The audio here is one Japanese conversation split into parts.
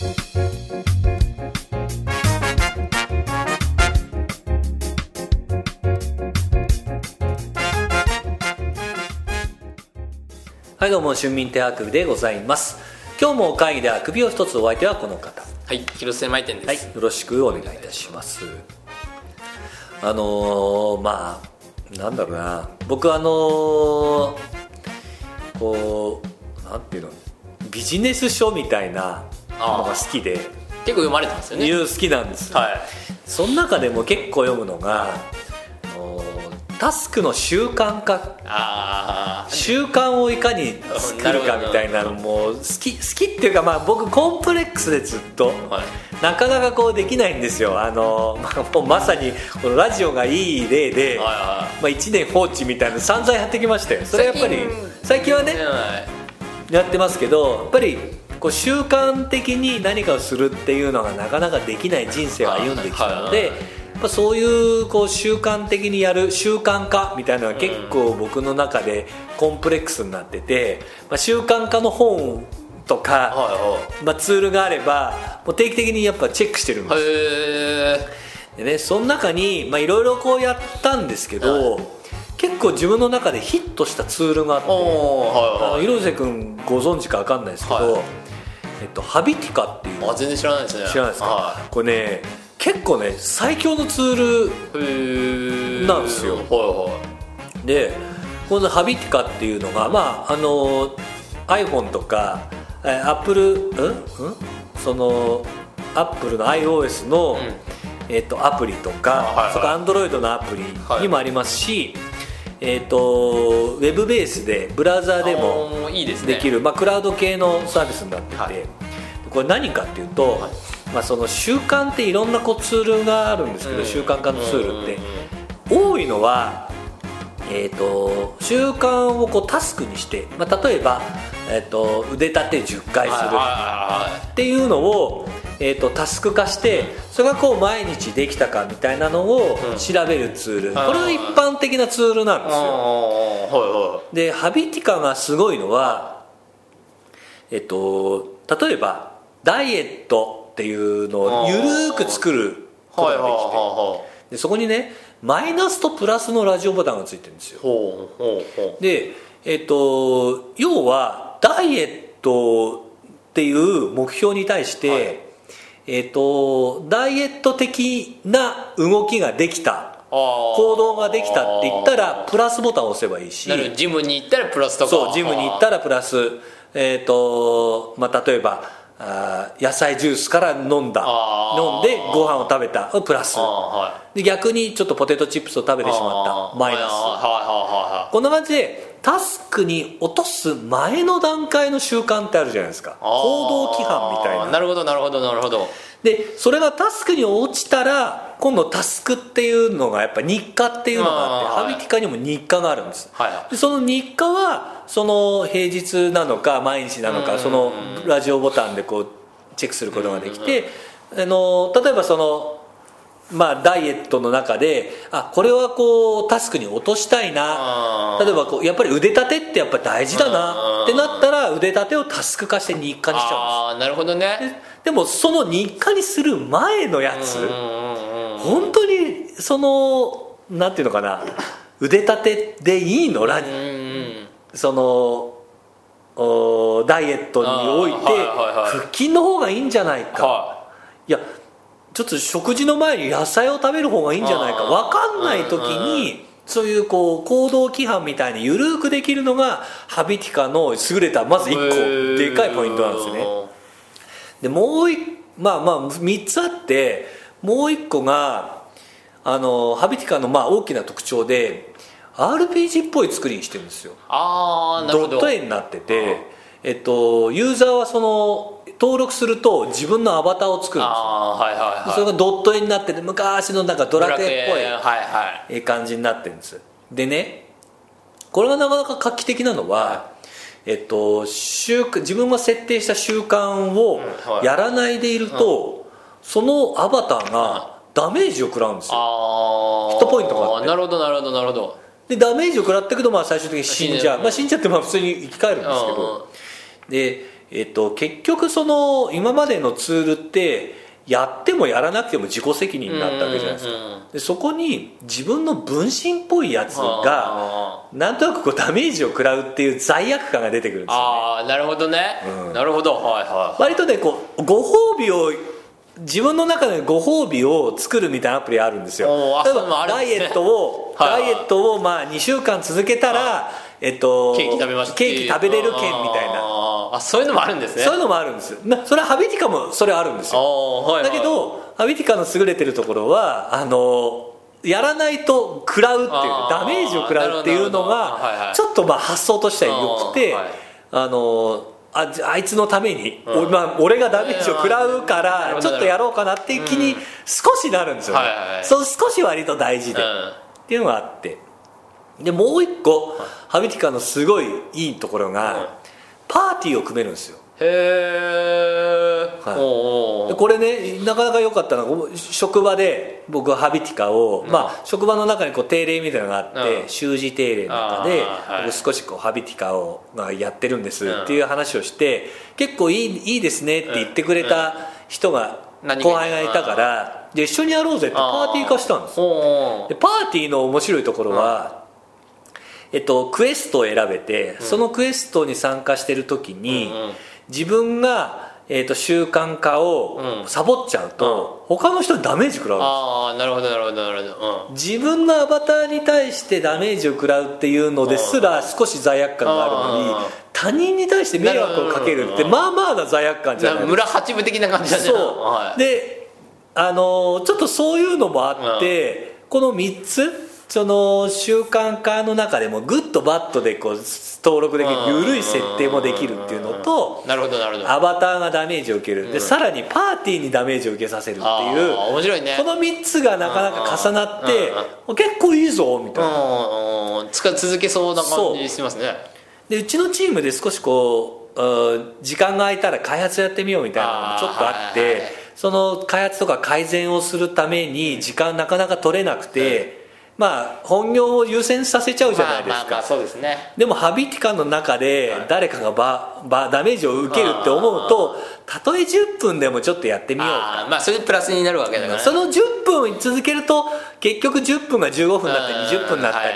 はいどうも春民亭あくびでございます。今日も会議であくびを一つお相手はこの方。はい広瀬舞店です、はいよろしくお願いいたします。あのー、まあなんだろうな。僕あのー、こうなんていうの？ビジネス書みたいなのが好きで結構読まれてますよね。いう好きなんですよ、はい。その中でも結構読むのが、あのータスクの習慣化。習慣をいかに作るかみたいなのも好き好きっていうかまあ僕コンプレックスでずっとはい。なかなかこうできないんですよ。あの、まあ、まさにこのラジオがいい例で、はいはまあ、1年放置みたいなの散々やってきましたよ。それはやっぱり最近はねはい。やってますけどやっぱりこう習慣的に何かをするっていうのがなかなかできない人生を歩んできたのはいでやっぱそういうこう習慣的にやる習慣化みたいなのが結構僕の中でコンプレックスになってて、まあ、習慣化の本とか、はまあ、ツールがあればもう定期的にやっぱチェックしてるんです。でねその中にまあいろいろこうやったんですけど、結構自分の中でヒットしたツールがあってはいはい。の広瀬君ご存知か分かんないですけど、はいえっと、 Habitica っていう。あ全然知らないですね。知らないですか、はこれね結構ね最強のツーいへえなんですよ。はいはルでこの Habitica っていうのがまああの iPhone とかえー Apple うん？うん？その Apple の iOS の、ん。えっとアプリとか、はいはい。それから Android のアプリにもありますし、えっとウェブベースでブラウザーいでももいいできる、まあ、クラウド系のサービスになってて、はい。これ何かっていうと、まあ、その習慣っていろんなこうツールがあるんですけど、うん。習慣化のツールって。うん多いのは、えー、と習慣をこうタスクにして、まあ、例えば、えー、と腕立て10回するはいはっていうのを、えー、とタスク化してそれがこう毎日できたかみたいなのをうん。調べるツール、はいこれが一般的なツールなんいですよ。はいはでハビティカがすごいのは、えっと、例えばダイエットっていうのをゆるーく作ることができて、はいはいはでそこにねマイナスとプラスのラジオボタンがついてるんですよ。でえっと要はダイエットっていう目標に対して、はいえっとダイエット的な動きができた。う行行動ができたって言ったらプラスボタンを押せばいいし。ジムに行ったらプラスとか。そうジムに行ったらプラス。えっ、とまあ例えばあー野菜ジュースから飲んだ。飲んでご飯を食べた。プラス。はい。で逆にちょっとポテトチップスを食べてしまった。マイナス。はいはいはい。こんな感じでタスクに落とす前の段階の習慣ってあるじゃないですか。行動規範みたいな。なるほどなるほどなるほど。でそれがタスクに落ちたら今度タスクっていうのがやっぱ日課っていうのがあってハビティカにも日課があるんです。はい。はいでその日課はその平日なのか毎日なのうんかそのラジオボタンでこうチェックすることができてあの例えばそのまあダイエットの中であこれはこうタスクに落としたいな。例えばこうやっぱり腕立てってやっぱ大事だな。ってなったら腕立てをタスク化して日課にしちゃああなるほどうんでねすでもその日課にする前のやつうんうんうんうん。本当にそのなんていうのかな。腕立てでいいのラうんうん。そのおダイエットにおいて腹筋の方がいいんじゃないか、はいやちょっと食事の前に野菜を食べる方がいいんじゃないか。分かんない時にそういうこう行動規範みたいに緩くできるのがハビティカの優れたまず1個でかいポイントなんですよね。でもう一まあまあ3つあってもう1個があのハビティカのまあ大きな特徴で RPG っぽい作りにしてるんですよ。ああなるほど。ドット絵になってて、えっと、ユーザーはその登録すると自分のアバターを作るんですよ。ああーはいはいはい。それがドット絵になってて昔のなんかドラクエっぽいはいはい。ええ感じになってるんです。でねこれがなかなか画期的なのは、えっと、習慣自分が設定した習慣をうんはい。やらないでいると、そのアバターがダメージを食らうんですよ。ああヒットポイントがあって。なるほどなるほどなるほど。でダメージを食らったけど、まあ、最終的に死んじゃう、まあ、死んじゃってまあ普通に生き返るんですけうんうん。どでえっと、結局その今までのツールってやってもやらなくても自己責任になったわけじゃないですか、でそこに自分の分身っぽいやつがあなんとなくこうダメージを食らうっていう罪悪感が出てくるんですよあーなるほどね、うん。なるほど。はいは割とねこうご褒美を自分の中でご褒美を作るみたいなアプリあるんですよ。例えばダイエットをダイエットをまあ2週間続けたらえっといケーキ食べましたケーキ食べれる券みたいなあそういうのもあるんですね。そういうのもあるんですそれはハビティカもそれあるんですよ。はいはい。だけどハビティカの優れてるところはあのやらないと食らうっていうダメージを食らうっていうのがちょっとまあ発想としては良くてはいあのあじあいつのために、うん。おまあ、俺がダメージを食らうからちょっとやろうかなっていう気に少しなるんですよね、はいはいはい。そう少し割と大事で、うん。っていうのがあって。でもう一個、ハビティカのすごいいいところが、はいパーティーを組めるんですよ。へえ、はい。これねなかなか良かったのが職場で僕はハビティカを、まあ、職場の中にこう定例みたいなのがあって、うん。習字定例の中で、はい。僕少しこうハビティカを、まあ、やってるんですうんっていう話をして結構いいいいですねって言ってくれた人が、後輩がいたからで一緒にやろうぜってパーティー化したんですでパーティーの面白いところは、えっと、クエストを選べて、そのクエストに参加してる時に、うんうん。自分が、えっと、習慣化をうん。サボっちゃうと、他の人にダメージ食らうんですああなるほどなるほどなるほど、うん、自分のアバターに対してダメージを食らうっていうのですら少し罪悪感があるのにうん。他人に対して迷惑をかけるってうんまあまあな罪悪感じゃない。ですか村八分的な感じだね。そう、はい、であのちょっとそういうのもあって、この3つその習慣化の中でもグッドバッドでこう登録できる緩い設定もできるっていうのとなるほどなるほど。アバターがダメージを受ける。でうん。さらにパーティーにダメージを受けさせるっていう。面白いね。この3つがなかなか重なって結構いいぞみたいな。使い続けそうな感じしますね。でうちのチームで少しこううん時間が空いたら開発やってみようみたいなのもちょっとあって、その開発とか改善をするために時間なかなか取れなくて、まあ本業を優先させちゃうじゃないですか、まあまあまあそうですね。でもハビティカの中で誰かがババダメージを受けるって思うとたとえ10分でもちょっとやってみようあーまあそれでプラスになるわけだから。ねその10分続けると結局10分が15分になったりうん。20分になった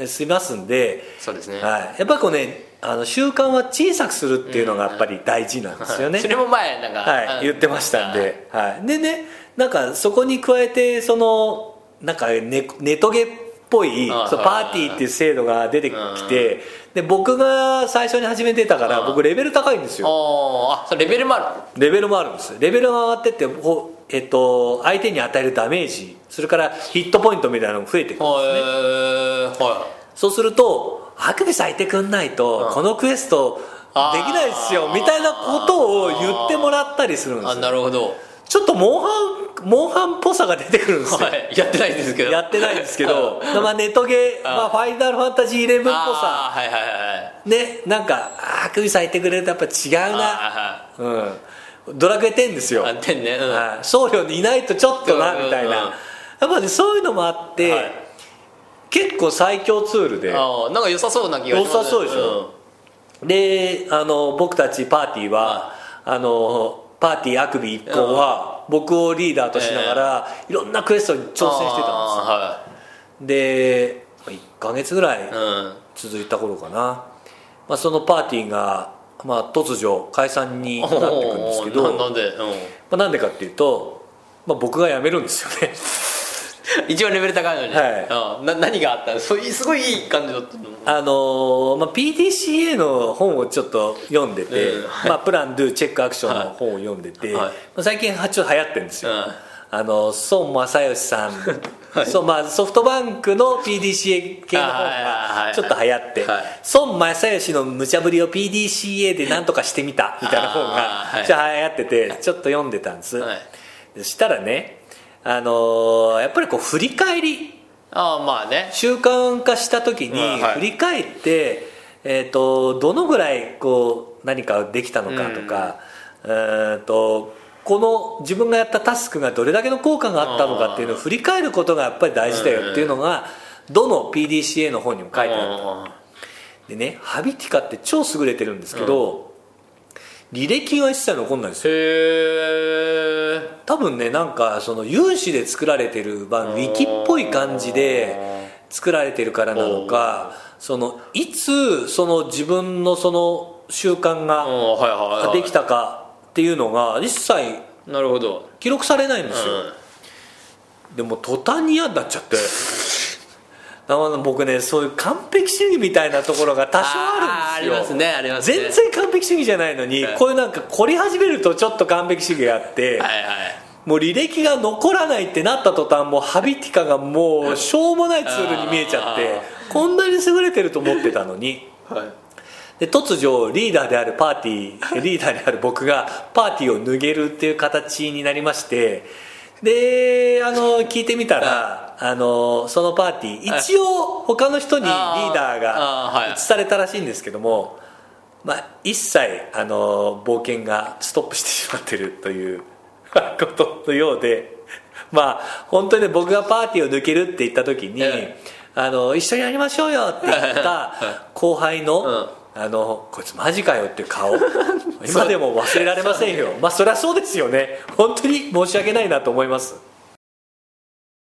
りしますんで、そうですね。はい、やっぱりこうねあの習慣は小さくするっていうのがやっぱり大事なんですよね、それも前なんか、はい、言ってましたんで、はい、でねなんかそこに加えてそのなんかネネトゲっぽいあそのパーティーっていう制度が出てきてで僕が最初に始めてたからうん僕レベル高いんですよ。あそれレベルもある。レベルもあるんですレベルが上がってってほえっと、相手に与えるダメージそれからヒットポイントみたいなのが増えてくるんですね。はい。はそうするとあくび咲いてくんないと、うん。このクエストできないですよみたいなことを言ってもらったりするんですよ。なるほど。ちょっとモンハンモンハンっぽさが出てくるんですよ、はい。やってないんですけど。やってないんですけど まあネトゲ、まあ、ファイナルファンタジー11っぽさ。はいはいはいはい。ねなんかあくび咲いてくれるとやっぱ違うな。あうん。ドラクエ10ですよ、ーはいあてんね。うん。はい。僧侶にいないとちょっとなうんみたいな、うんやっぱねそういうのもあって、はい。結構最強ツールで。あーなんか良さそうな気がします良さそうでしょ？であの僕たちパーティーは、あのパーティーあくび一本は、僕をリーダーとしながら、いろんなクエストに挑戦してたんあですよ。で1ヶ月ぐらい続いた頃かな、まあ、そのパーティーが、まあ、突如解散になっていくんですけどで、うん。まあ、なんでかっていうと、まあ、僕が辞めるんですよね 一番レベル高いのに、はい。あな何があった？のそういうすごいいい感じだったのあのーまあ、PDCA の本をちょっと読んでてまあ、プラン・ドゥ・チェック・アクションの本を読んでて、はい。まあ、最近はちょっと流行ってるんですよ、うん。あの孫正義さん、そうまあ、ソフトバンクの PDCA 系の本はいはいはい。がちょっと流行って、はい。孫正義の無茶ぶりを PDCA で何とかしてみたみたいな本がはい。ちょっと流行っててちょっと読んでたんです、はい。そしたらね、あのーやっぱりこう振り返り。ああまあね。習慣化した時に振り返って、えー、とどのぐらいこう何かできたのかとか、うーんとこの自分がやったタスクがどれだけの効果があったのかっていうのを振り返ることがやっぱり大事だよっていうのがどの PDCA の本にも書いてあった。でねハビティカって超優れてるんですけど、履歴が一切残んないんですよ。へえ多分ねなんかその有志で作られてる、まあ、ウィキっぽい感じで作られてるからなのかそのいつその自分のその習慣ができたかっていうのが一切なるほど。記録されないんですよ、うん。でも途端に嫌になっちゃって僕ねそういう完璧主義みたいなところが多少あるんですよ。ありますねありますね。全然完璧主義じゃないのに、はい。こういうなんか凝り始めるとちょっと完璧主義があって、はいはい。もう履歴が残らないってなった途端もうハビティカがもうしょうもないツールに見えちゃってこんなに優れてると思ってたのに。はい。で突如リーダーであるパーティーリーダーである僕がパーティーを脱げるっていう形になりましてであの聞いてみたらあのそのパーティー一応他の人にリーダーがはい。移されたらしいんですけども、まあ、一切あの冒険がストップしてしまってるという ことのようでまあ本当にね僕がパーティーを抜けるって言った時に、えあの一緒にやりましょうよって言った後輩の、あのこいつマジかよっていう顔。今でも忘れられませんよ。まあそりゃそうですよね。本当に申し訳ないなと思います